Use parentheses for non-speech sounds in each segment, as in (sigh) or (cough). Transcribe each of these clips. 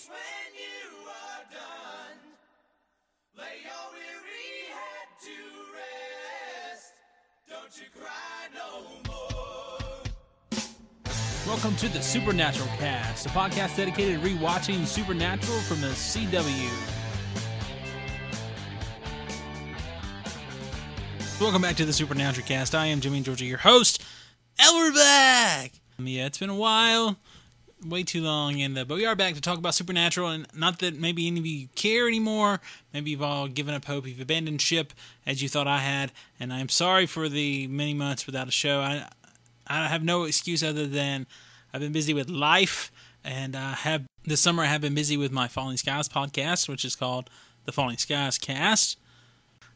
peace when you are done. Lay your weary head to rest. Don't you cry no more. Welcome to the Supernatural Cast, a podcast dedicated to rewatching Supernatural from the CW. Welcome back to the Supernatural Cast. I am Jimmy and Georgia, your host, and we're back. Yeah, it's been a while, way too long, and uh, but we are back to talk about Supernatural. And not that maybe any of you care anymore. Maybe you've all given up hope. You've abandoned ship as you thought I had, and I'm sorry for the many months without a show. I I have no excuse other than I've been busy with life, and I have this summer I have been busy with my Falling Skies podcast, which is called the Falling Skies Cast.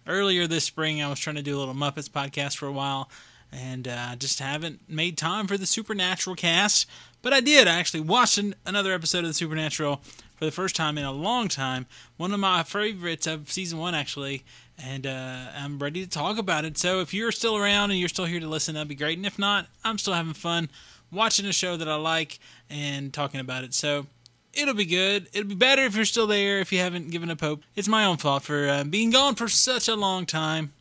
Earlier this spring, I was trying to do a little Muppets podcast for a while, and uh, just haven't made time for the Supernatural cast. But I did. I actually watched an, another episode of the Supernatural for the first time in a long time. One of my favorites of season one, actually, and uh, I'm ready to talk about it. So if you're still around and you're still here to listen, that'd be great. And if not, I'm still having fun watching a show that I like and talking about it. So it'll be good. It'll be better if you're still there, if you haven't given up hope. It's my own fault for uh, being gone for such a long time.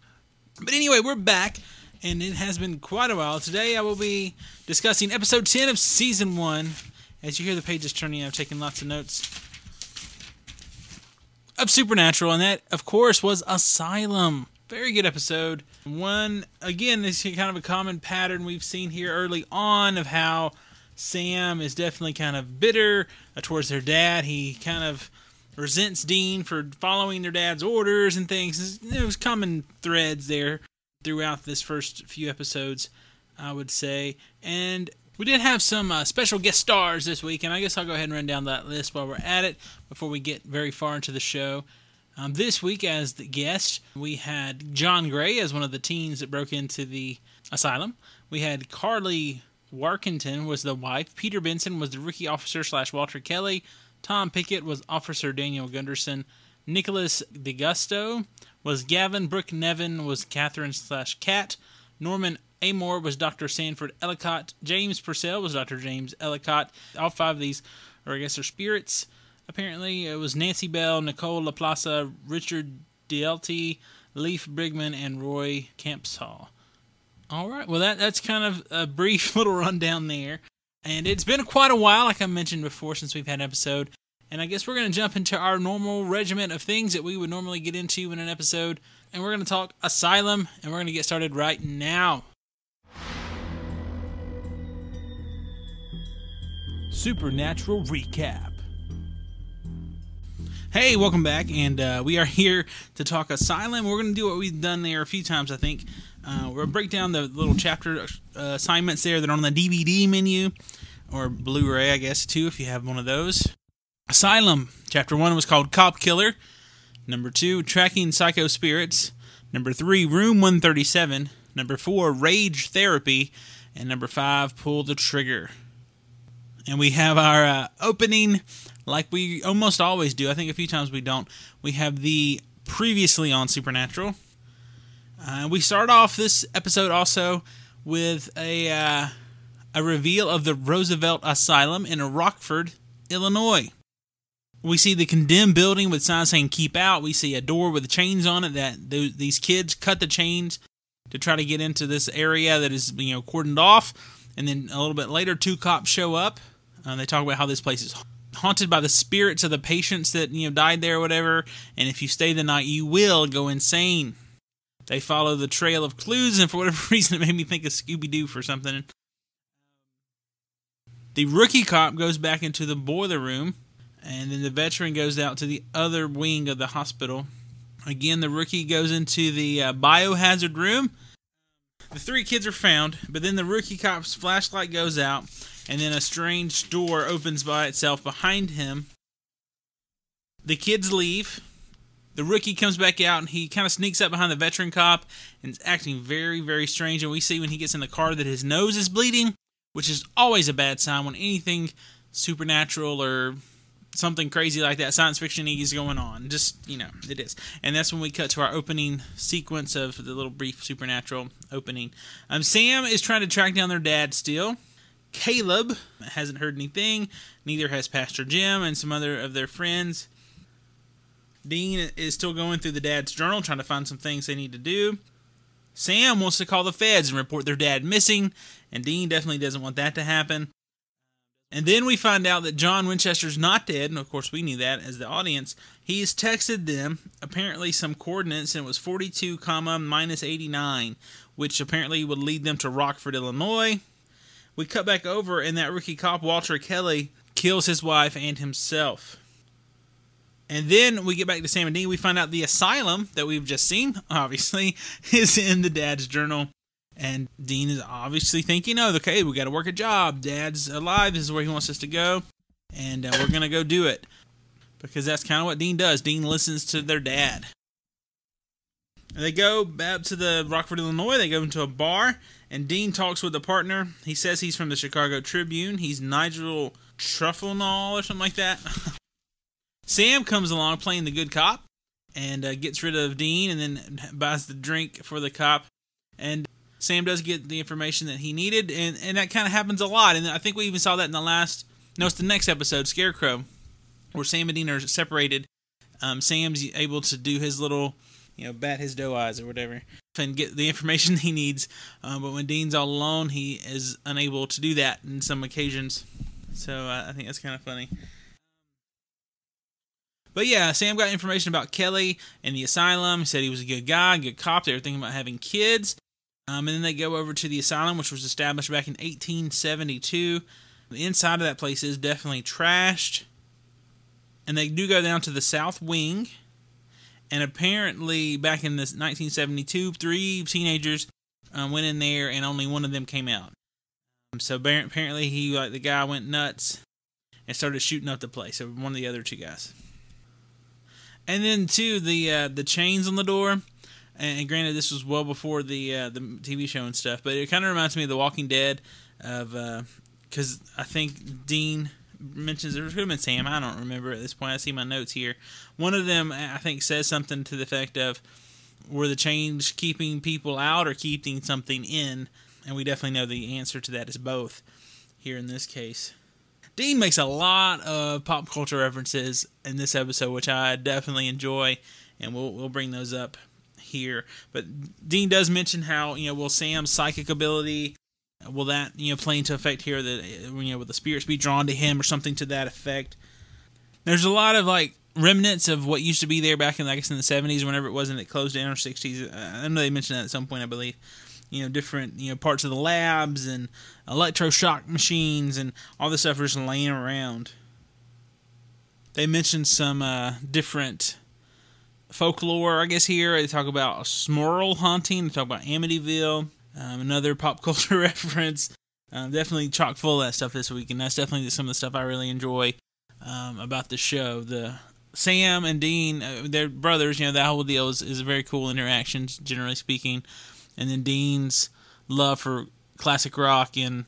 But anyway, we're back, and it has been quite a while. Today I will be discussing episode 10 of season 1. As you hear the pages turning, I've taken lots of notes of Supernatural, and that, of course, was Asylum. Very good episode. One, again, this is kind of a common pattern we've seen here early on of how Sam is definitely kind of bitter uh, towards their dad. He kind of resents Dean for following their dad's orders and things. There's common threads there throughout this first few episodes, I would say. And we did have some uh, special guest stars this week, and I guess I'll go ahead and run down that list while we're at it before we get very far into the show. Um, this week, as the guest, we had John Gray as one of the teens that broke into the asylum. We had Carly Warkington was the wife. Peter Benson was the rookie officer slash Walter Kelly. Tom Pickett was Officer Daniel Gunderson. Nicholas D'Agosto was Gavin. Brooke Nevin was Catherine slash Cat. Norman Armour was Dr. Sanford Ellicott. James Purcell was Dr. James Ellicott. All five of these, or I guess, are spirits. Apparently, it was Nancy Bell, Nicole LaPlaza, Richard Dielty, Leaf Brigman, and Roy Campsall. All right. Well, that that's kind of a brief (laughs) little rundown there. And it's been quite a while, like I mentioned before, since we've had an episode. And I guess we're going to jump into our normal regiment of things that we would normally get into in an episode. And we're going to talk Asylum, and we're going to get started right now. Supernatural Recap. Hey, welcome back, and uh, we are here to talk Asylum. We're going to do what we've done there a few times, I think. Uh, we'll break down the little chapter uh, assignments there that are on the DVD menu, or Blu-ray, I guess, too, if you have one of those. Asylum. Chapter one was called Cop Killer. Number two, Tracking Psycho Spirits. Number three, Room 137. Number four, Rage Therapy. And number five, Pull the Trigger. And we have our uh, opening, like we almost always do. I think a few times we don't. We have the previously on Supernatural. Uh, we start off this episode also with a uh, a reveal of the Roosevelt Asylum in Rockford, Illinois. We see the condemned building with signs saying "Keep Out." We see a door with chains on it that th- these kids cut the chains to try to get into this area that is you know cordoned off. And then a little bit later, two cops show up. Uh, they talk about how this place is haunted by the spirits of the patients that you know died there or whatever. And if you stay the night, you will go insane. They follow the trail of clues, and for whatever (laughs) reason, it made me think of Scooby Doo for something. The rookie cop goes back into the boiler room, and then the veteran goes out to the other wing of the hospital. Again, the rookie goes into the uh, biohazard room. The three kids are found, but then the rookie cop's flashlight goes out, and then a strange door opens by itself behind him. The kids leave. The rookie comes back out and he kind of sneaks up behind the veteran cop and is acting very, very strange. And we see when he gets in the car that his nose is bleeding, which is always a bad sign when anything supernatural or something crazy like that, science fiction is going on. Just, you know, it is. And that's when we cut to our opening sequence of the little brief supernatural opening. Um, Sam is trying to track down their dad still. Caleb hasn't heard anything. Neither has Pastor Jim and some other of their friends. Dean is still going through the dad's journal, trying to find some things they need to do. Sam wants to call the feds and report their dad missing, and Dean definitely doesn't want that to happen. And then we find out that John Winchester's not dead, and of course we knew that as the audience. He's texted them apparently some coordinates, and it was 42 comma minus 89, which apparently would lead them to Rockford, Illinois. We cut back over, and that rookie cop Walter Kelly kills his wife and himself. And then we get back to Sam and Dean. We find out the asylum that we've just seen, (laughs) obviously, is in the dad's journal. And Dean is obviously thinking, oh, okay, we got to work a job. Dad's alive. This is where he wants us to go. And uh, we're going to go do it. Because that's kind of what Dean does. Dean listens to their dad. They go back to the Rockford, Illinois. They go into a bar, and Dean talks with a partner. He says he's from the Chicago Tribune. He's Nigel Trufflenall or something like that. (laughs) Sam comes along playing the good cop and uh, gets rid of Dean and then buys the drink for the cop. And Sam does get the information that he needed, and, and that kind of happens a lot. And I think we even saw that in the last, no, it's the next episode, Scarecrow, where Sam and Dean are separated. Um, Sam's able to do his little, you know, bat his doe eyes or whatever and get the (laughs) information he needs. Um, but when Dean's all alone, he is unable to do that in some occasions. So uh, I think that's kind of funny. But yeah, Sam got information about Kelly and the asylum. He said he was a good guy, good cop. They were thinking about having kids. Um, and then they go over to the asylum, which was established back in 1872. The inside of that place is definitely trashed. And they do go down to the south wing. And apparently, back in this 1972, three teenagers um, went in there, and only one of them came out. Um, so apparently, he like the guy went nuts and started shooting up the place. So one of the other two guys. And then too the uh, the chains on the door. And granted, this was well before the uh, the TV show and stuff, but it kind of reminds me of The Walking Dead, of because uh, I think Dean mentions there could have been Sam. I don't remember at this point. I see my notes here. One of them I think says something to the effect of, "Were the chains keeping people out or keeping something in?" And we definitely know the answer to that is both. Here in this case. Dean makes a lot of pop culture references in this episode, which I definitely enjoy, and we'll we'll bring those up here. But Dean does mention how you know will Sam's psychic ability will that you know play into effect here that you know will the spirits be drawn to him or something to that effect. There's a lot of like remnants of what used to be there back in I guess in the 70s, whenever it wasn't it closed down or 60s. I know they mentioned that at some point, I believe you know different you know parts of the labs and electroshock machines and all this stuff just laying around. They mentioned some uh, different folklore, I guess. Here they talk about Smurl haunting. They talk about Amityville, um, another pop (laughs) culture reference. Um, definitely chock full of that stuff this week, and that's definitely some of the stuff I really enjoy um, about the show. The Sam and Dean, uh, brothers. You know that whole deal is, is very cool interactions, generally speaking and then Dean's love for classic rock and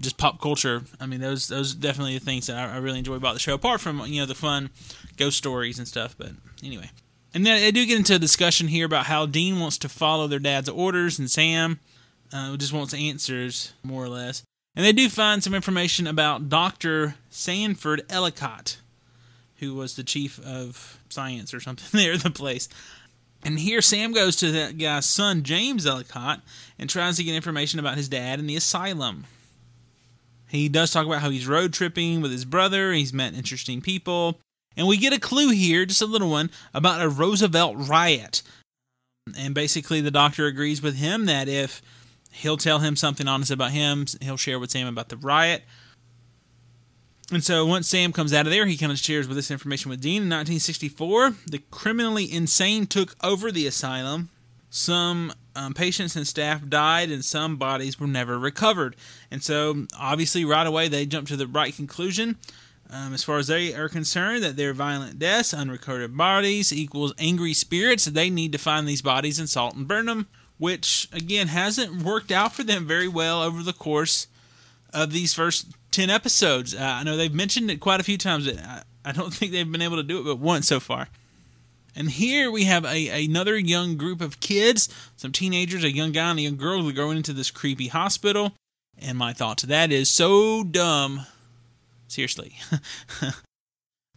just pop culture. I mean, those those definitely the things that I, I, really enjoy about the show. Apart from you know the fun ghost stories and stuff, but anyway. And then they do get into a discussion here about how Dean wants to follow their dad's orders, and Sam uh, just wants answers more or less. And they do find some information about Doctor Sanford Ellicott, who was the chief of science or something (laughs) there at the place. And here Sam goes to that guy's son, James Ellicott, and tries to get information about his dad and the asylum. He does talk about how he's road tripping with his brother, he's met interesting people, and we get a clue here, just a little one, about a Roosevelt riot. And basically, the doctor agrees with him that if he'll tell him something honest about him, he'll share with Sam about the riot. And so once Sam comes out of there, he kind of shares with this information with Dean. In 1964, the criminally insane took over the asylum. Some um, patients and staff died, and some bodies were never recovered. And so, obviously, right away, they jump to the right conclusion. Um, as far as they are concerned, that their violent deaths, unrecorded bodies, equals angry spirits. They need to find these bodies and salt and burn them, which, again, hasn't worked out for them very well over the course of these first 10 episodes. Uh, I know they've mentioned it quite a few times. I, I don't (laughs) think they've been able to do it but once so far. And here we have a, another young group of kids, some teenagers, a young guy and a young girl, who are going into this creepy hospital. And my thought to that is so dumb. Seriously. (laughs)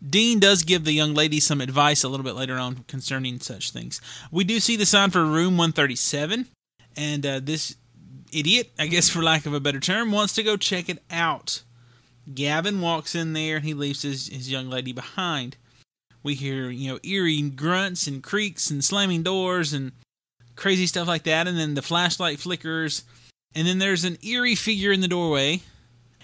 Dean does give the young lady some advice a little bit later on concerning such things. We do see the sign for room 137, and uh, this idiot, I guess for lack of a better term, wants to go check it out. Gavin walks in there and he leaves his, his young lady behind. We hear, you know, eerie grunts and creaks and slamming doors and crazy stuff like that, and then the flashlight flickers, and then there's an eerie figure in the doorway.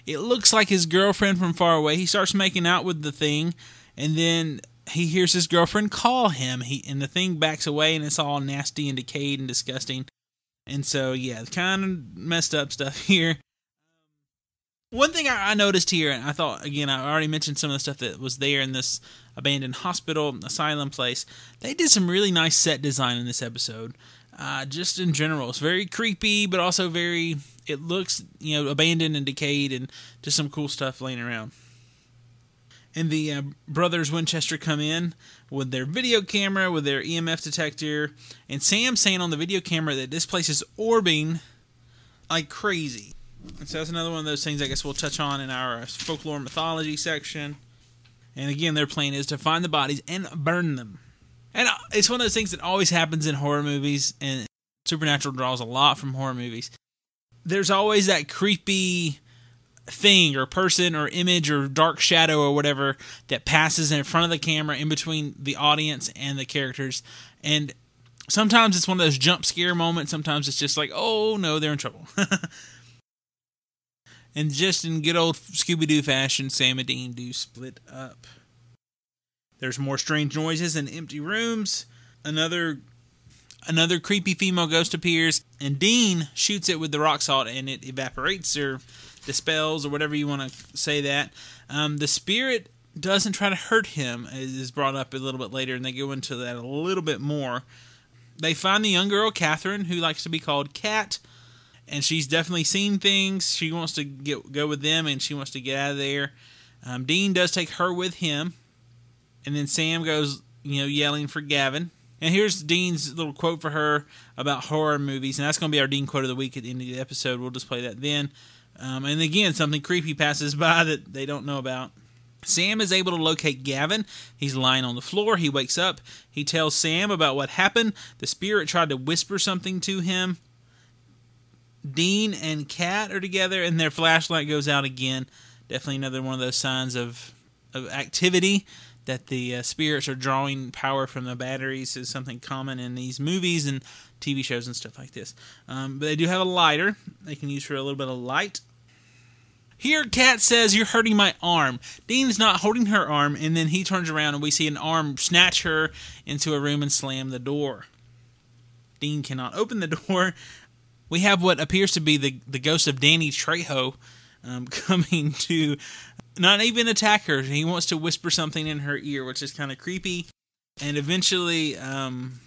It looks like his girlfriend from far away. He starts making out with the thing, and then he hears his girlfriend call him. He and the thing backs away, and it's all nasty and decayed and disgusting. And so, yeah, kind of messed up stuff (laughs) here. One thing I, I noticed here, and I thought again, I already mentioned some of the stuff that was there in this abandoned hospital, asylum place. They did some really nice set design in this episode. Uh, just in general, it's very creepy, but also very. It looks, you know, abandoned and decayed, and just some cool stuff laying around. And the uh, brothers Winchester come in with their video camera, with their EMF detector, and Sam saying on the video camera that this place is orbiting like crazy. And so that's another one of those things I guess we'll touch on in our folklore mythology section. And again, their plan is to find the bodies and burn them. And it's one of those things that always happens in horror movies, and Supernatural draws a lot from horror movies. There's always that creepy thing or person or image or dark shadow or whatever that passes in front of the camera in between the audience and the characters. And sometimes it's one of those jump scare moments, sometimes it's just like, oh no, they're in trouble. (laughs) and just in good old Scooby Doo fashion, Sam and Dean do split up. There's more strange noises and empty rooms. Another another creepy female ghost appears, and Dean shoots it with the rock salt, and it evaporates or dispels or whatever you want to say that. Um, the spirit doesn't try to hurt him, is brought up a little bit later, and they go into that a little bit more. They find the young girl, Catherine, who likes to be called Cat, and she's definitely seen things. She wants to get go with them, and she wants to get out of there. Um, Dean does take her with him, and then Sam goes, you know, yelling for Gavin. And here's Dean's little quote for her about horror movies, and that's going to be our Dean quote of the week at the end of the episode. We'll just play that then. Um, and again, something creepy passes (laughs) by that they don't know about. Sam is able to locate Gavin. He's lying on the floor. He wakes up. He tells Sam about what happened. The spirit tried to whisper something to him. Dean and Kat are together, and their flashlight goes out again. Definitely another one of those signs of, of activity that the uh, spirits are drawing power from the batteries is something common in these movies and TV shows and stuff like this. Um, but they do have a lighter they can use for a little bit of light. Here, Kat says, You're hurting my arm. Dean's not holding her arm, and then he turns around and we see an arm snatch her into a room and slam the door. Dean cannot open the (laughs) door. We have what appears to be the, the ghost of Danny Trejo um, (laughs) coming to not even attack her. He wants to whisper something in her ear, which is kind of creepy. And eventually, um,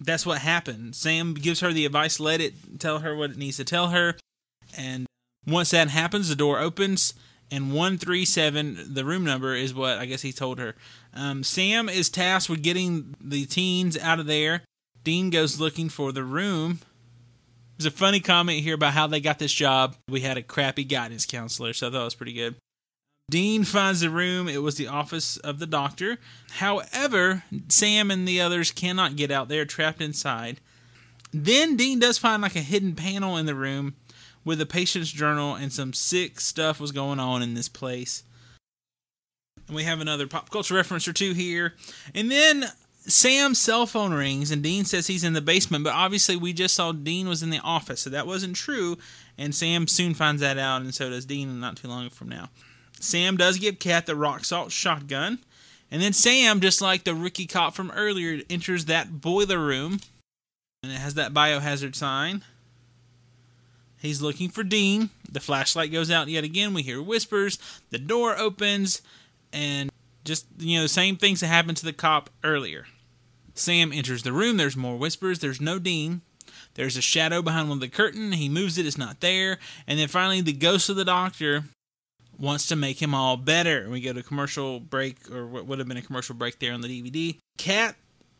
that's what happened. Sam gives her the advice, let it tell her what it needs to tell her. And once that happens, the door opens, and 137, the room number, is what I guess he told her. Um, Sam is tasked with getting the teens out of there. Dean goes looking for the room. There's a funny comment here about how they got this job. We had a crappy guidance counselor, so I thought it was pretty good. Dean finds the room. It was the office of the doctor. However, Sam and the others cannot get out. They're trapped inside. Then Dean does find like a hidden panel in the room with a patient's journal and some sick stuff was going on in this place. And we have another pop culture reference or two here. And then Sam's cell phone rings and Dean says he's in the basement, but obviously we just saw Dean was in the office, so that wasn't true. And Sam soon finds that out, and so does Dean not too long from now. Sam does give Kat the rock salt shotgun. And then Sam, just like the rookie cop from earlier, enters that boiler room. And it has that biohazard sign. He's looking for Dean. The flashlight goes out yet again. We hear whispers. The door opens. And just, you know, the same things that happened to the cop earlier. Sam enters the room. There's more whispers. There's no Dean. There's a shadow behind one of the curtain. He moves it. It's not there. And then finally, the ghost of the doctor wants to make him all better. We go to commercial break, or what would have been a commercial break there on the DVD. Cat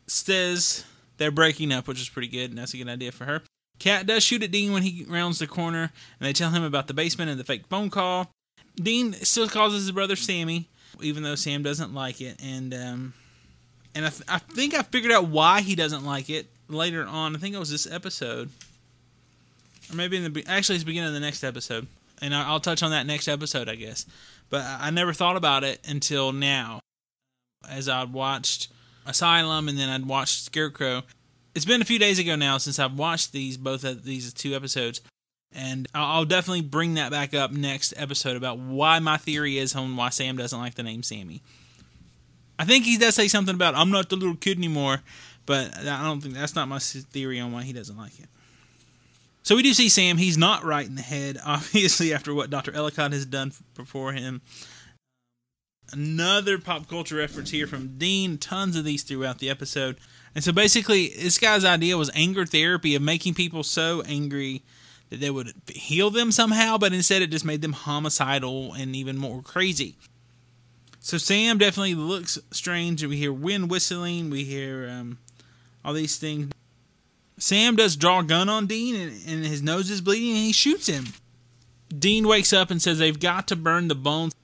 says they're breaking up, which is pretty good, and that's a good idea for her. Cat does shoot at Dean when he rounds the corner, and they tell him about the basement and the fake phone call. Dean still calls his brother Sammy, even though Sam doesn't like it, and um, and I, th- I think I figured out why he doesn't like it later on. I think it was this episode, or maybe in the be- actually it's the beginning of the next episode, and I- I'll touch on that next episode, I guess. But I I never thought about it until now, as I'd watched Asylum and then I'd watched Scarecrow. It's been a few days ago now since I've watched these both of these two episodes, and I'll I'll definitely bring that back up next episode about why my theory is on why Sam doesn't like the name Sammy. I think he does say something about I'm not the little kid anymore, but I don't think that's not my theory on why he doesn't like it. So we do see Sam. He's not right in the head, (laughs) obviously, after what Dr. Ellicott has done before him. Another pop culture reference here from Dean. Tons of these throughout the episode. And so basically, this guy's idea was anger therapy of making people so angry that they would heal them somehow, but instead it just made them homicidal and even more crazy. So Sam definitely looks strange. We hear wind whistling. We hear um, all these things. Sam does draw a gun on Dean, and, and his nose is bleeding, and he shoots him. Dean wakes up and says they've got to burn the bones.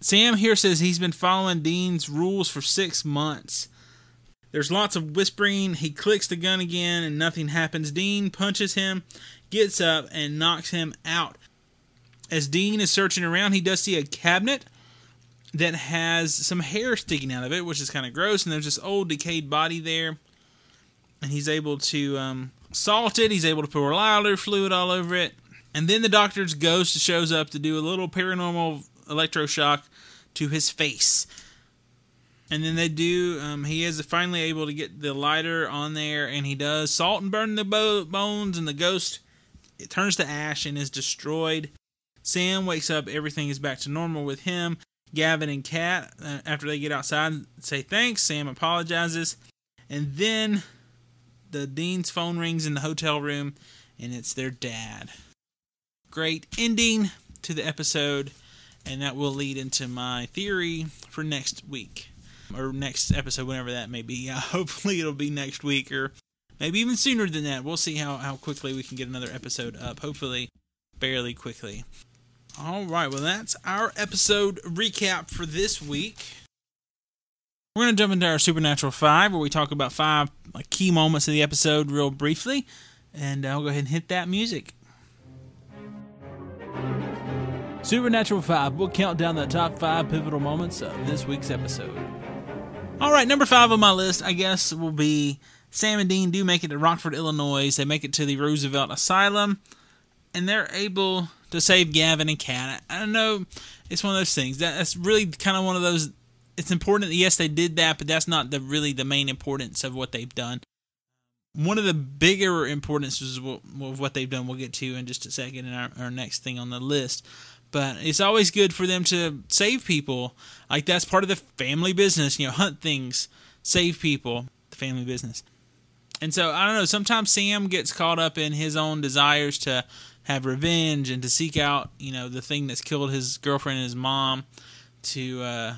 Sam here says he's been following Dean's rules for six months. There's lots of whispering. He clicks the gun again, and nothing happens. Dean punches him, gets up, and knocks him out. As Dean is searching around, he does see a cabinet that has some hair sticking out of it, which is kind of gross. And there's this old decayed body there, and he's able to um, salt it. He's able to pour lighter fluid all over it, and then the doctor's ghost shows up to do a little paranormal electroshock to his face. And then they do. Um, he is finally able to get the lighter on there, and he does salt and burn the bo- bones, and the ghost it turns to ash and is destroyed. Sam wakes up. Everything is back to normal with him. Gavin and Kat, uh, after they get outside, say thanks. Sam apologizes, and then the dean's phone rings in the hotel room, and it's their dad. Great ending to the episode, and that will lead into my theory for next week or next episode, whenever that may be. (laughs) Uh, hopefully, it'll be next week or maybe even sooner than that. We'll see how, how quickly we can get another episode up. Hopefully, fairly quickly. All right, well, that's our episode recap for this week. We're going to jump into our Supernatural 5, where we talk about five like, key moments of the episode real briefly. And I'll go ahead and hit that music. Supernatural 5, we'll count down the top five pivotal moments of this week's episode. All right, number five on my list, I guess, will be Sam and Dean do make it to Rockford, Illinois. They make it to the Roosevelt Asylum, and they're able to save Gavin and Kat. I don't know, it's one of those things. That, that's really kind of one of those. It's important yes, they did that, but that's not the really the main importance of what they've done. One of the bigger importances of what they've done, we'll get to in just a second in our, our next thing on the list. But it's always good for them to save people. Like that's part of the family business. You know, hunt things, save people, the family business. And so I don't know. Sometimes Sam gets caught up in his own desires to have revenge and to seek out, you know, the thing that's killed his girlfriend and his mom, to uh,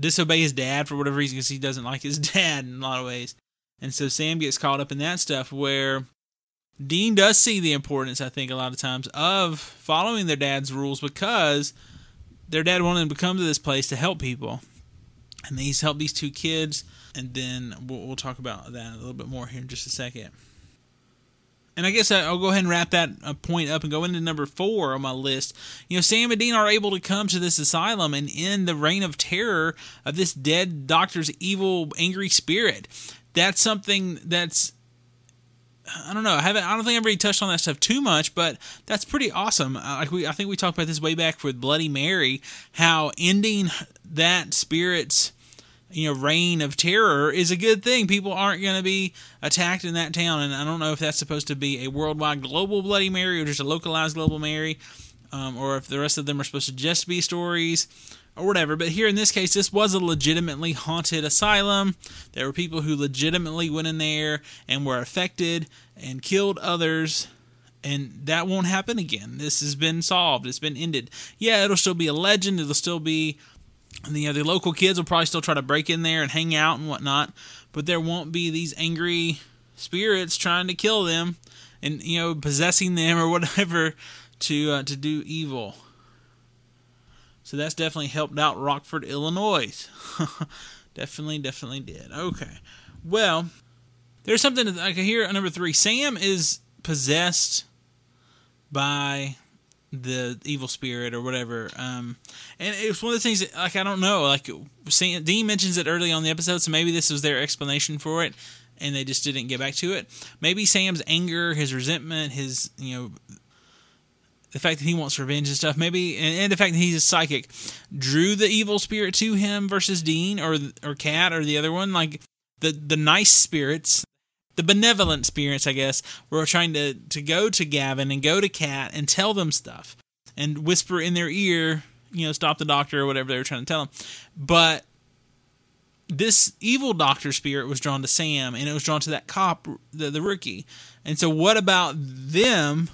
disobey his dad for whatever reason because he doesn't (laughs) like his dad in a lot of ways. And so Sam gets caught up in that stuff where Dean does see the importance, I think, a lot of times of following their dad's rules because their dad wanted them to come to this place to help people. And he's helped these two kids, and then we'll, we'll talk about that a little bit more here in just a second. And I guess I'll go ahead and wrap that uh, point up and go into number four on my list. You know, Sam and Dean are able to come to this asylum and end the reign of terror of this dead doctor's evil, angry spirit. That's something that's I don't know. I haven't. I don't think I've really touched on that stuff too much, but that's pretty awesome. Uh, like we, I think we talked about this way back with Bloody Mary, how ending that spirit's you know reign of terror is a good thing. People aren't going to be attacked in that town, and I don't know if that's supposed to be a worldwide global Bloody Mary or just a localized global Mary, um, or if the rest of them are supposed to just be stories or whatever. But here in this case, this was a legitimately haunted asylum. There were people who legitimately went in there and were affected and killed others. And that won't happen again. This has been solved. It's been ended. Yeah, it'll still be a legend. It'll still be, you know, the local kids will probably still try to break in there and hang out and whatnot. But there won't be these angry spirits trying to kill them and you know possessing them or (laughs) whatever to uh, to do evil. So that's definitely helped out Rockford, Illinois. (laughs) definitely, definitely did. Okay. Well, there's something that I can hear number three. Sam is possessed by the evil spirit or whatever. Um, and it's one of the things that, like, I don't know. Like, Dean mentions it early on the episode, so maybe this was their explanation for it, and they just didn't get back to it. Maybe Sam's anger, his resentment, his, you know, the fact that he wants revenge and stuff, maybe, and, and the fact that he's a psychic, drew the evil spirit to him versus Dean or or Cat or the other one. Like the the nice spirits, the benevolent spirits, I guess, were trying to to go to Gavin and go to Kat and tell them stuff and whisper in their ear, you know, stop the doctor or whatever they were trying to tell them. But this evil doctor spirit was drawn to Sam, and it was drawn to that cop, the, the rookie. And so, what about them?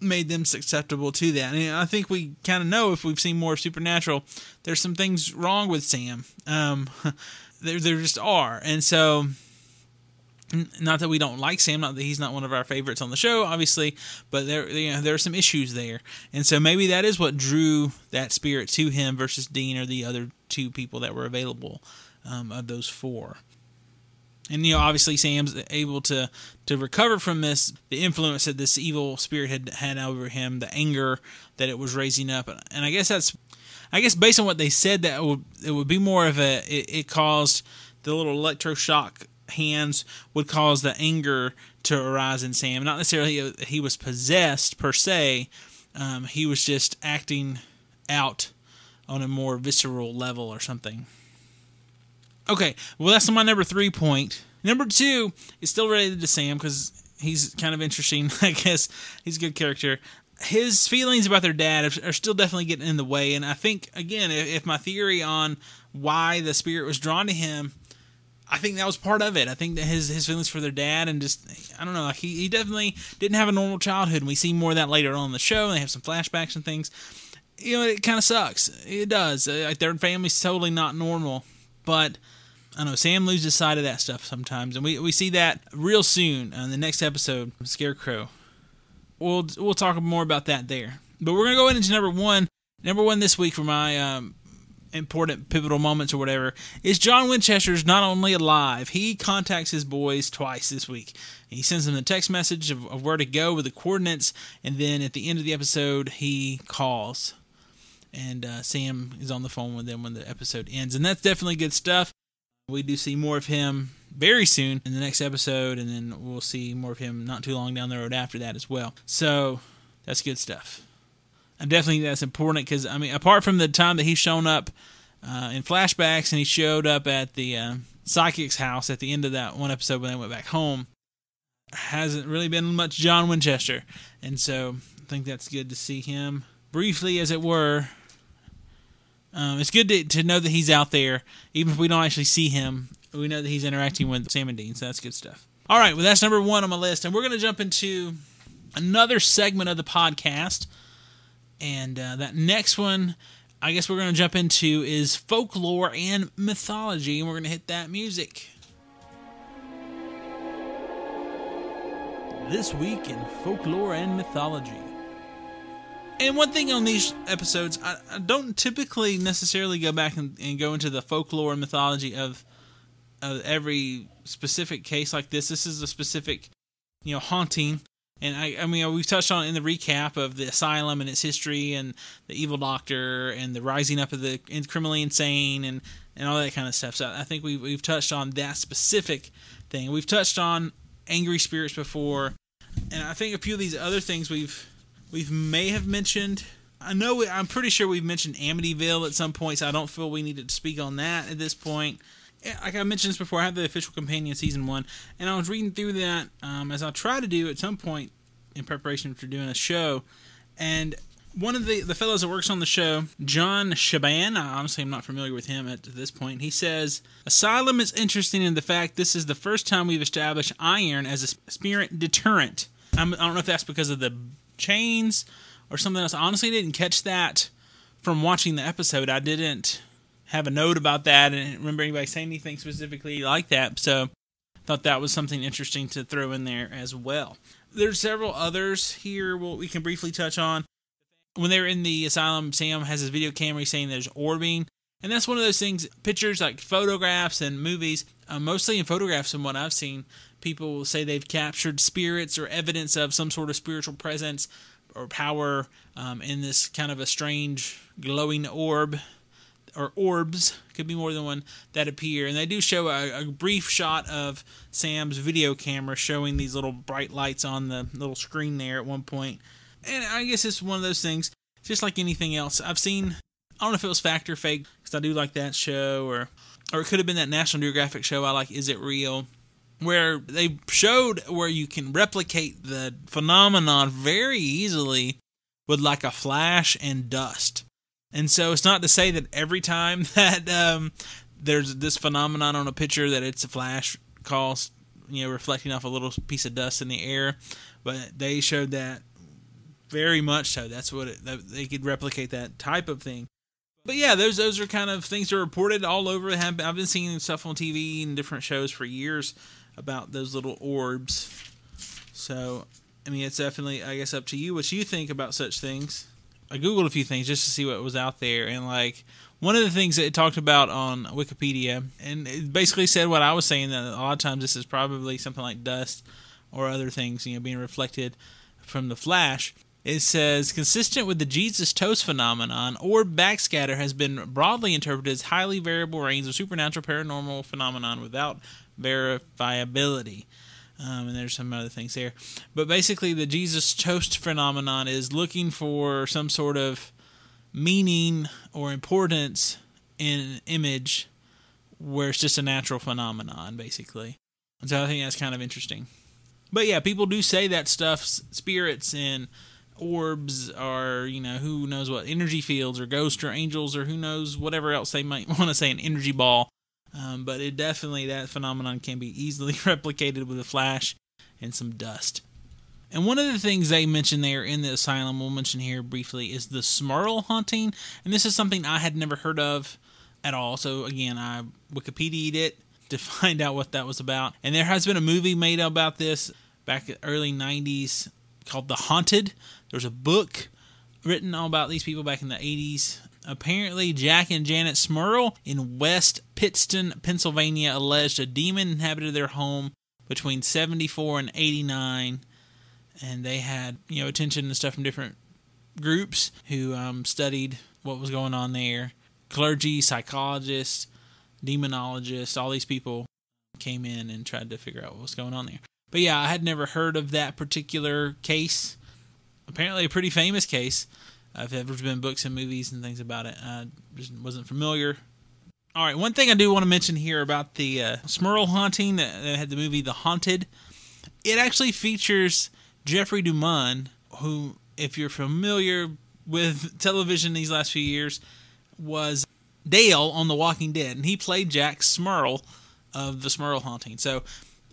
made them susceptible to that. And I think we kind of know if we've seen more of Supernatural, there's some things wrong with Sam. Um, (laughs) there, there just are, and so not that we don't like Sam, not that he's not one of our favorites on the show, obviously, but there you know, there are some issues there, and so maybe that is what drew that spirit to him versus Dean or the other two people that were available um, of those four. And you know obviously sam's able to to recover from this the influence that this evil spirit had had over him the anger that it was raising up. And i guess that's i guess based on what they said that it would, it would be more of a it, it caused the little electroshock hands would cause the anger to arise in sam not necessarily he was possessed per se um, he was just acting out on a more visceral level or something Okay, well that's my number three point. Number two is still related to Sam because he's kind of interesting. (laughs) I guess he's a good character. His feelings about their dad are, still definitely getting in the way, and I think again, if my theory on why the spirit was drawn to him, I think that was part of it. I think that his his feelings for their dad and just I don't know, he, he definitely didn't have a normal childhood, and we see more of that later on in the show. And they have some flashbacks and things. You know, it kind of sucks. It does. Like their family's totally not normal, but I know Sam loses sight of that stuff sometimes, and we, we see that real soon on the next episode, Scarecrow. We'll we'll talk more about that there. But we're gonna go into number one. Number one this week for my um, important pivotal moments or whatever is John Winchester's not only alive, he contacts his boys twice this week. He sends them a text message of, of where to go with the coordinates, and then at the end of the episode, he calls and uh, Sam is on the phone with them when the episode ends, and that's definitely good stuff. We do see more of him very soon in the next episode, and then we'll see more of him not too long down the road after that as well. So that's good stuff. I definitely think that's important because I mean, apart from the time that he's shown up uh, in flashbacks and he showed up at the uh, psychic's house at the end of that one episode when they went back home, hasn't really been much John Winchester, and so I think that's good to see him briefly, as it were, um, it's good to, to know that he's out there, even if we don't actually see him. We know that he's interacting with Sam and Dean, so that's good stuff. All right, well, that's number one on my list, and we're going to jump into another segment of the podcast. And uh, that next one, I guess we're going to jump into is folklore and mythology, and we're going to hit that music. This week in folklore and mythology. And one thing on these episodes, I, I don't typically necessarily go back and, and, go into the folklore and mythology of, of every specific case like this. This is a specific, you know, haunting. And I, I mean, we've touched on in the recap of the asylum and its history, and the evil doctor, and the rising up of the criminally insane, and, and all that kind of stuff. So I think we've we've touched on that specific thing. We've touched on angry spirits before, and I think a few of these other things we've we've may have mentioned. I know we, I'm pretty sure we've mentioned Amityville at some point, so I don't feel we need to speak on that at this point. Like I mentioned this before, I have the official companion season one, and I was reading through that um, as I'll try to do at some point in preparation for doing a show. And one of the, the fellows that works on the show, John Shiban, I honestly am not familiar with him at this point. He says Asylum is interesting in the fact this is the first time we've established iron as a spirit deterrent. I'm, I do not know if that's because of the chains or something else. I honestly didn't catch that from watching the episode. I didn't have a note about that and remember anybody saying anything specifically like that. So thought that was something interesting to throw in there as well. There's several others here what we can briefly touch on. When they're in the asylum, Sam has his video camera saying there's orbing. And that's one of those things, pictures like photographs and movies, uh, mostly in photographs from what I've seen, people will say they've captured spirits or evidence of some sort of spiritual presence or power um, in this kind of a strange glowing orb or orbs could be more than one that appear. And they do show a, a, brief shot of sam's video camera showing these little bright lights on the little screen there at one point. And i guess it's one of those things just like anything else. I've seen i don't know if it was fact or fake because i do like that show or or it could have been that national geographic show i like is it real? Where they showed where you can replicate the phenomenon very easily with like a flash and dust. And so it's not to say that every time (laughs) that um, there's this phenomenon on a picture that it's a flash cause, you know, reflecting off a little piece of dust in the air, but they showed that very much so. That's what it, that they could replicate that type of thing. But yeah, those those are kind of things that are reported all over. I've been seeing stuff on TV and different shows for years about those little orbs. So, I mean, it's definitely, I guess, up to you what you think about such things. I googled a few things just to see what was out there, and like one of the things that it talked about on Wikipedia, and it basically said what I was saying that a lot of times this is probably something like dust or other things, you know, being reflected from the flash. It says, consistent with the Jesus toast phenomenon, orb backscatter has been broadly interpreted as highly variable range of supernatural paranormal phenomenon without verifiability. Um, and there's some other things there. But basically, the Jesus toast phenomenon is looking for some sort of meaning or importance in an image where it's just a natural phenomenon, basically. And so I think that's kind of interesting. But yeah, people do say that stuff, spirits and orbs are, you know, who knows what, energy fields or ghosts or angels or who knows whatever else they might (laughs) want to say, an energy ball um, but it definitely that phenomenon can be easily (laughs) replicated with a flash and some dust. And one of the things they mention there in the asylum, we'll mention here briefly, is the Smurl haunting. And this is something I had never heard of at all. So again, I Wikipedia'd it (laughs) to find out what that was about. And there has been a movie made about this back in early 90s called The Haunted. There's a book written all about these people back in the 80s Apparently, Jack and Janet Smurl in West Pittston, Pennsylvania, alleged a demon inhabited their home between 74 and 89, and they had you know attention and stuff from different groups who um, studied what was going on there. Clergy, psychologists, demonologists, all these people came in and tried to figure out what was going on there. But yeah, I had never heard of that particular case. Apparently, a pretty famous case. I've ever been books and movies and things about it. I just wasn't familiar. All right, one thing I do want to mention here about the uh, Smurl haunting that had the movie The Haunted. It actually features Jeffrey DeMunn, who, if you're familiar with television these last few years, was Dale on The Walking Dead, and he played Jack Smurl of the Smurl haunting. So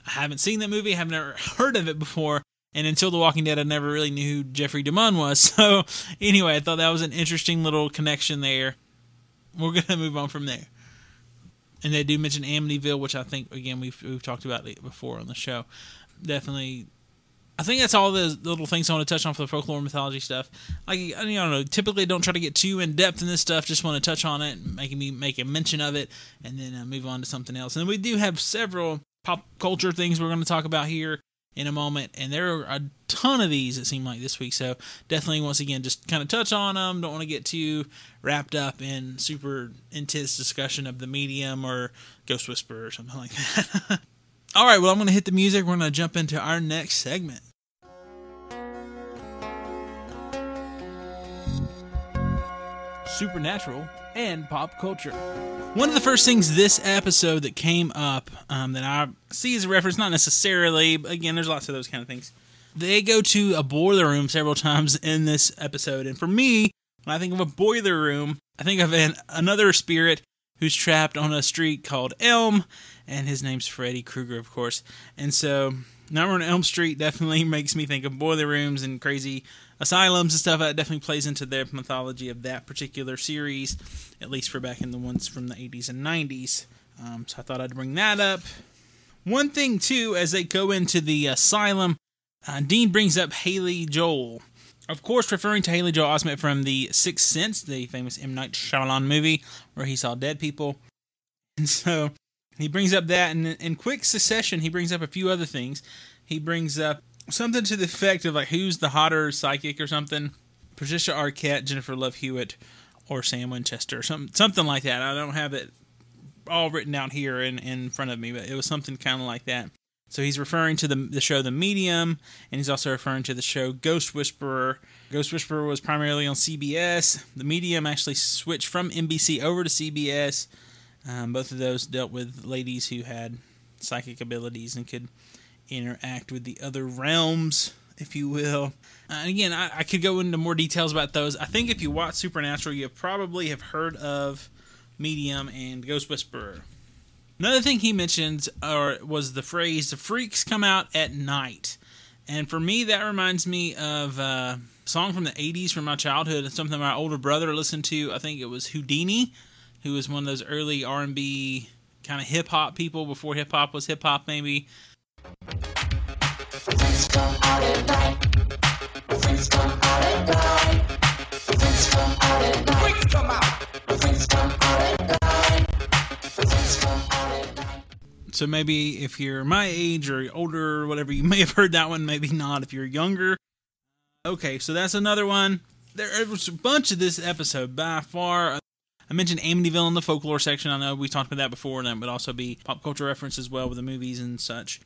I haven't seen that movie, I have never (laughs) heard of it before, and until The Walking Dead, I never really knew who Jeffrey DeMunn was. (laughs) So, anyway, I thought that was an interesting little connection there. We're going to move on from there. And they do mention Amityville, which I think, again, we've, we've talked about before on the show. Definitely. I think that's all the little things I want to touch on for the folklore mythology stuff. Like I don't know, typically don't try to get too in depth in this stuff. Just want to touch on it, making me make a mention of it, and then uh, move on to something else. And we do have several pop culture things we're going to talk about here in a moment. And there are a ton of these, it seemed like, this week. So definitely, once again, just kind of touch on them. Don't want to get too wrapped up in super intense discussion of the medium or Ghost Whisperer or something like that. (laughs) All right, well, I'm going to hit the music. We're going to jump into our next segment. Supernatural and pop culture. One of the first things this episode that came up um, that I see as a reference, not necessarily, but again, there's lots of those kind of things. They go to a boiler room several (laughs) times in this episode, and for me, when I think of a boiler room, I think of an, another spirit who's trapped on a street called Elm, and his name's Freddy Krueger, of course. And so, Nightmare on Elm Street definitely (laughs) makes me think of boiler rooms and crazy asylums and stuff. That definitely plays into their mythology of that particular series, at least for back in the ones from the 80s and 90s. Um, so I thought I'd bring that up. One thing, too, as they go into the asylum, uh, Dean brings up Haley Joel. Of course, referring to Haley Joel Osment from The Sixth Sense, the famous M. Night Shyamalan movie where he saw dead people. And so he brings up that, and in quick succession, he brings up a few other things. He brings up something to the effect of like, who's the hotter psychic or something? Patricia Arquette, Jennifer Love Hewitt, or Sam Winchester, something something like that. I don't have it all written out here in, in front of me, but it was something kind of like that. So he's referring to the the show The Medium, and he's also referring to the show Ghost Whisperer. Ghost Whisperer was primarily on CBS. The Medium actually switched from NBC over to CBS. Um, both of those dealt with ladies who had psychic abilities and could interact with the other realms, if you will. Uh, again, I, I, could go into more details about those. I think if you watch Supernatural, you probably have heard of Medium and Ghost Whisperer. Another thing he mentions or was the phrase "the freaks come out at night," and for me, that reminds me of a song from the '80s from my childhood. It's something my older brother listened to. I think it was Whodini, who was one of those early R&B kind of hip hop people before hip hop was hip hop, maybe. So maybe if you're my age or older or whatever, you (laughs) may have heard that one. Maybe not if you're younger. Okay, so that's another one. There was a bunch of this episode by far. I mentioned Amityville in the folklore section. I know we talked about that before, and that would also be pop culture reference as well with the movies and such.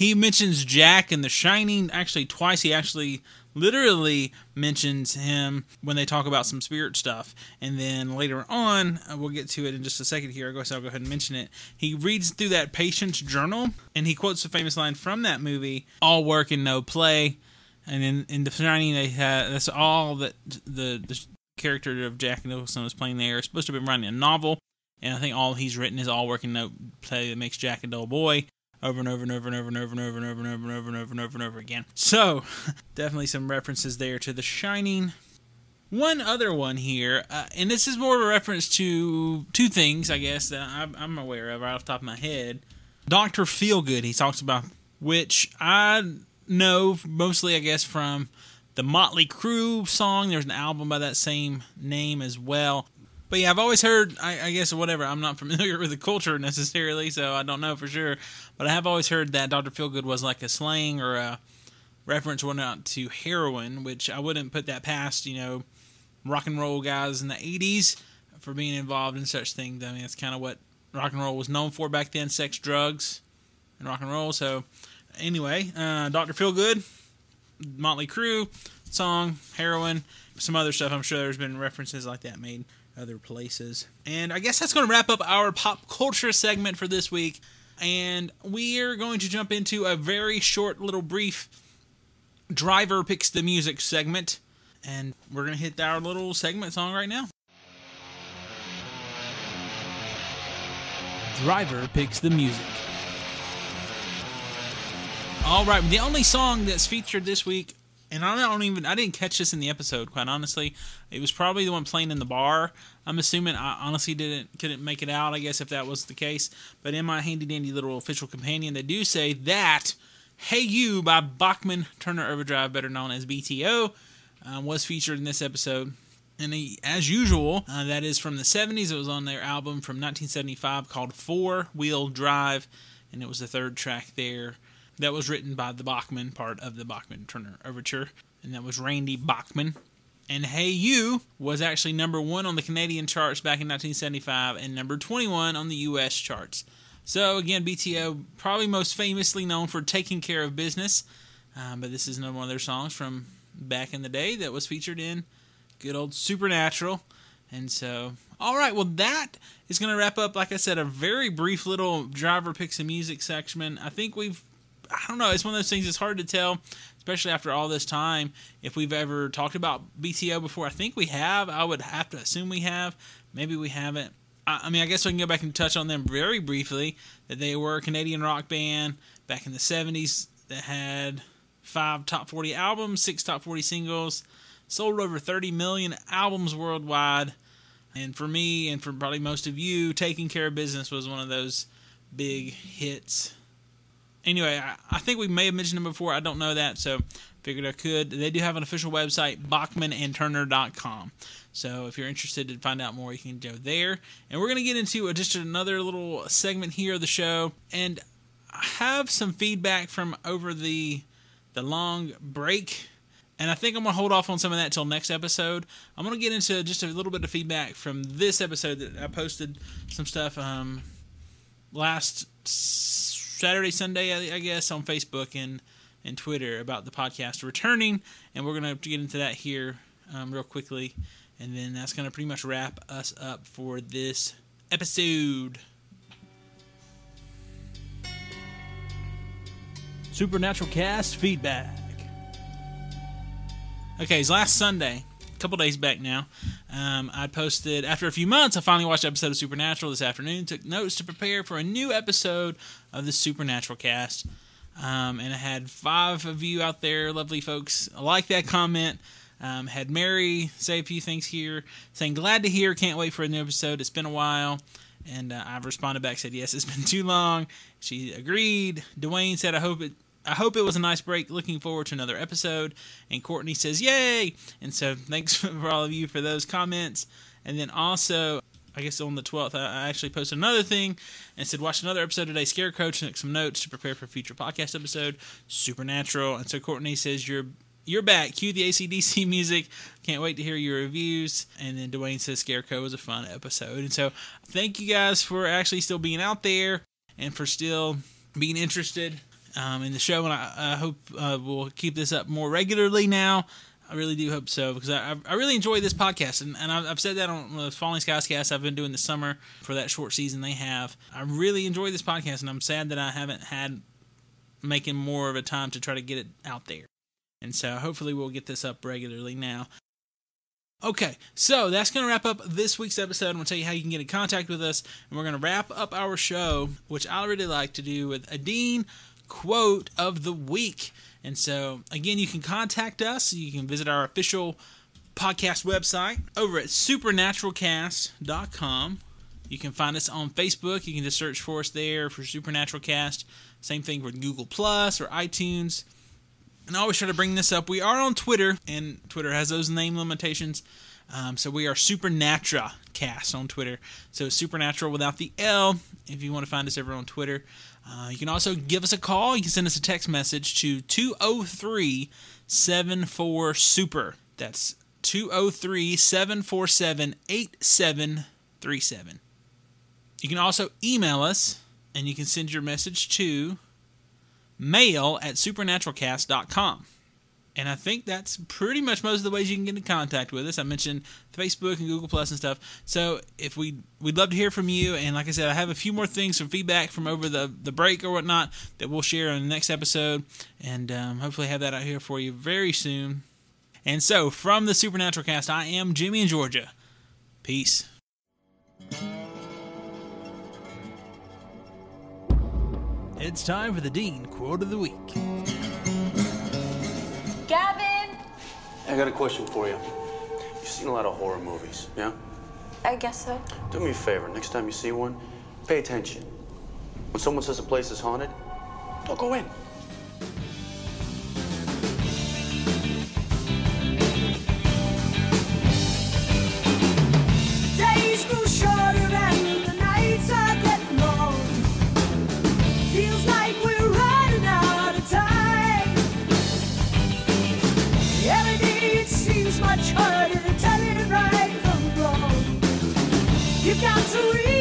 He mentions Jack in The Shining actually twice. He actually literally mentions him when they talk about some spirit stuff. And then later on, uh, we'll get to it in just a second here. I guess I'll go ahead and mention it. He reads through that patient's journal and he quotes a famous line from that movie all work and no play. And in, The Shining, they had, that's all that the, the character of Jack Nicholson was playing there. It's supposed to be writing a novel. And I think all he's written is all work and no play that makes Jack a dull boy over and over and over and over and over and over and over and over and over and over and over and over again. So, definitely some references there to The Shining. One other one here, uh, and this is more of a reference to two things, I guess, that I'm, I'm aware of right off the top of my head. Dr. Feelgood, he talks about, which I know mostly, I guess, from the Motley Crue song. There's an album by that same name as well. But yeah, I've always heard. I, I, guess whatever. I'm not familiar with the culture necessarily, so I don't know for sure. But I have always heard that Doctor Feelgood was like a slang or a reference went out to heroin, which I wouldn't put that past. You know, rock and roll guys in the '80s for being involved in such things. I mean, that's kind of what rock and roll was known for back then: sex, drugs, and rock and roll. So anyway, uh, Doctor Feelgood, Motley Crue song, heroin, some other stuff. I'm sure there's been references like that made other places. And I guess that's going to wrap up our pop culture segment for this week. And we are going to jump into a very short, little brief driver picks the music segment. And we're going to hit our little segment song right now. Driver picks the music. All right, the only song that's featured this week and I don't even I didn't catch this in the episode. Quite honestly, it was probably the one playing in the bar. I'm assuming I honestly didn't couldn't make it out. I guess if that was the case, but in my handy dandy little official companion, they do say that "Hey You" by Bachman Turner Overdrive, better known as BTO, uh, was featured in this episode. And he, as usual, uh, that is from the 70s. It was on their album from 1975 called Four Wheel Drive, and it was the third track there that was written by the Bachman part of the Bachman Turner Overture, and that was Randy Bachman. And Hey You was actually number one on the Canadian charts back in 1975 and number 21 on the US charts. So, again, BTO, probably most famously known for taking care of business, um, but this is another one of their songs from back in the day that was featured in good old Supernatural. And so, all right, well, that is going to wrap up, like I said, a very brief little driver picks a music section. I think we've I don't know. It's one of those things. It's hard to tell, especially after all this time, if we've ever talked about BTO before. I think we have. I would have to assume we have. Maybe we haven't. I, I mean, I guess we can go back and touch on them very briefly. That they were a Canadian rock band back in the '70s that had five top 40 albums, six top 40 singles, sold over 30 million albums worldwide. And for me, and for probably most of you, Taking Care of Business was one of those big hits anyway, I, I think we may have mentioned them before. I don't know that, so figured I could. They do have an official website, bachmanandturner.com. So if you're interested to find out more, you can go there. And we're going to get into a, just another little segment here of the show. And have some feedback from over the the long break. And I think I'm going to hold off on some of that till next episode. I'm going to get into just a little bit of feedback from this episode that I posted some stuff um, last Saturday, Sunday, I, I guess, on Facebook and, and Twitter about the podcast returning. And we're going to get into that here um, real quickly. And then that's going to pretty much wrap us up for this episode. Supernatural cast feedback. Okay, it's last Sunday, couple days back now. Um, I posted after a few months. I finally watched an episode of Supernatural this afternoon. Took notes to prepare for a new episode of the Supernatural cast. Um, and I had five of you out there, lovely folks, like that comment. Um, had Mary say a few things here, saying, Glad to hear, can't wait for a new episode. It's been a while. And uh, I've responded back, said, Yes, it's been too long. She agreed. Dwayne said, I hope it. I hope it was a nice break. Looking forward to another episode. And Courtney says, Yay! And so (laughs) thanks for all of you for those comments. And then also, I guess on the 12th, I actually posted another thing and said, Watch another episode today. Scarecrow took some notes to prepare for future podcast episode. Supernatural. And so Courtney says, You're you're back. Cue the ACDC (laughs) music. Can't wait to hear your reviews. And then Dwayne says Scarecrow was a fun episode. And so thank you guys for actually still being out there and for still being interested um, in the show. And I, I hope uh, we'll keep this up more regularly now. I really do hope so because I, I really enjoy this podcast, and, and I've said that on the Falling Skies cast I've been doing this summer for that short season they have. I really enjoy this podcast, and I'm sad that I haven't had making more of a time to try to get it out there. And so hopefully we'll get this up regularly now. Okay, so that's going to wrap up this week's episode. I'm going to tell you how you can get in contact with us, and we're going to wrap up our show, which I really like to do with a Dean quote of the week. And so, again, you can contact us. You can visit our official podcast website over at supernaturalcast.com. You can find us on Facebook. You can just search for us there for Supernatural Cast. Same thing with Google Plus or iTunes and I always try to bring this up. We are on Twitter, and Twitter has those name limitations. Um, so we are Supernatra Cast on Twitter. So Supernatural without the L. If you want to find us ever on Twitter, uh, you can also give us a call. You can send us a text message to 203 74 Super. That's 203 747 8737. You can also email us, and you can send your message to mail at supernaturalcast.com. And I think that's pretty much most of the ways you can get in contact with us. I mentioned Facebook and Google Plus and stuff. So if we we'd love to hear from you. And like I said, I have a few more things, some feedback from over the the break or whatnot that we'll share on the next episode, and um, hopefully have that out here for you very soon. And so from the Supernatural Cast, I am Jimmy in Georgia. Peace. It's time for the Dean quote of the week. I got a question for you. You've seen a lot of horror movies, yeah? I guess so. Do me a favor. Next time you see one, pay attention. When someone says a place is haunted, don't go in. Got to read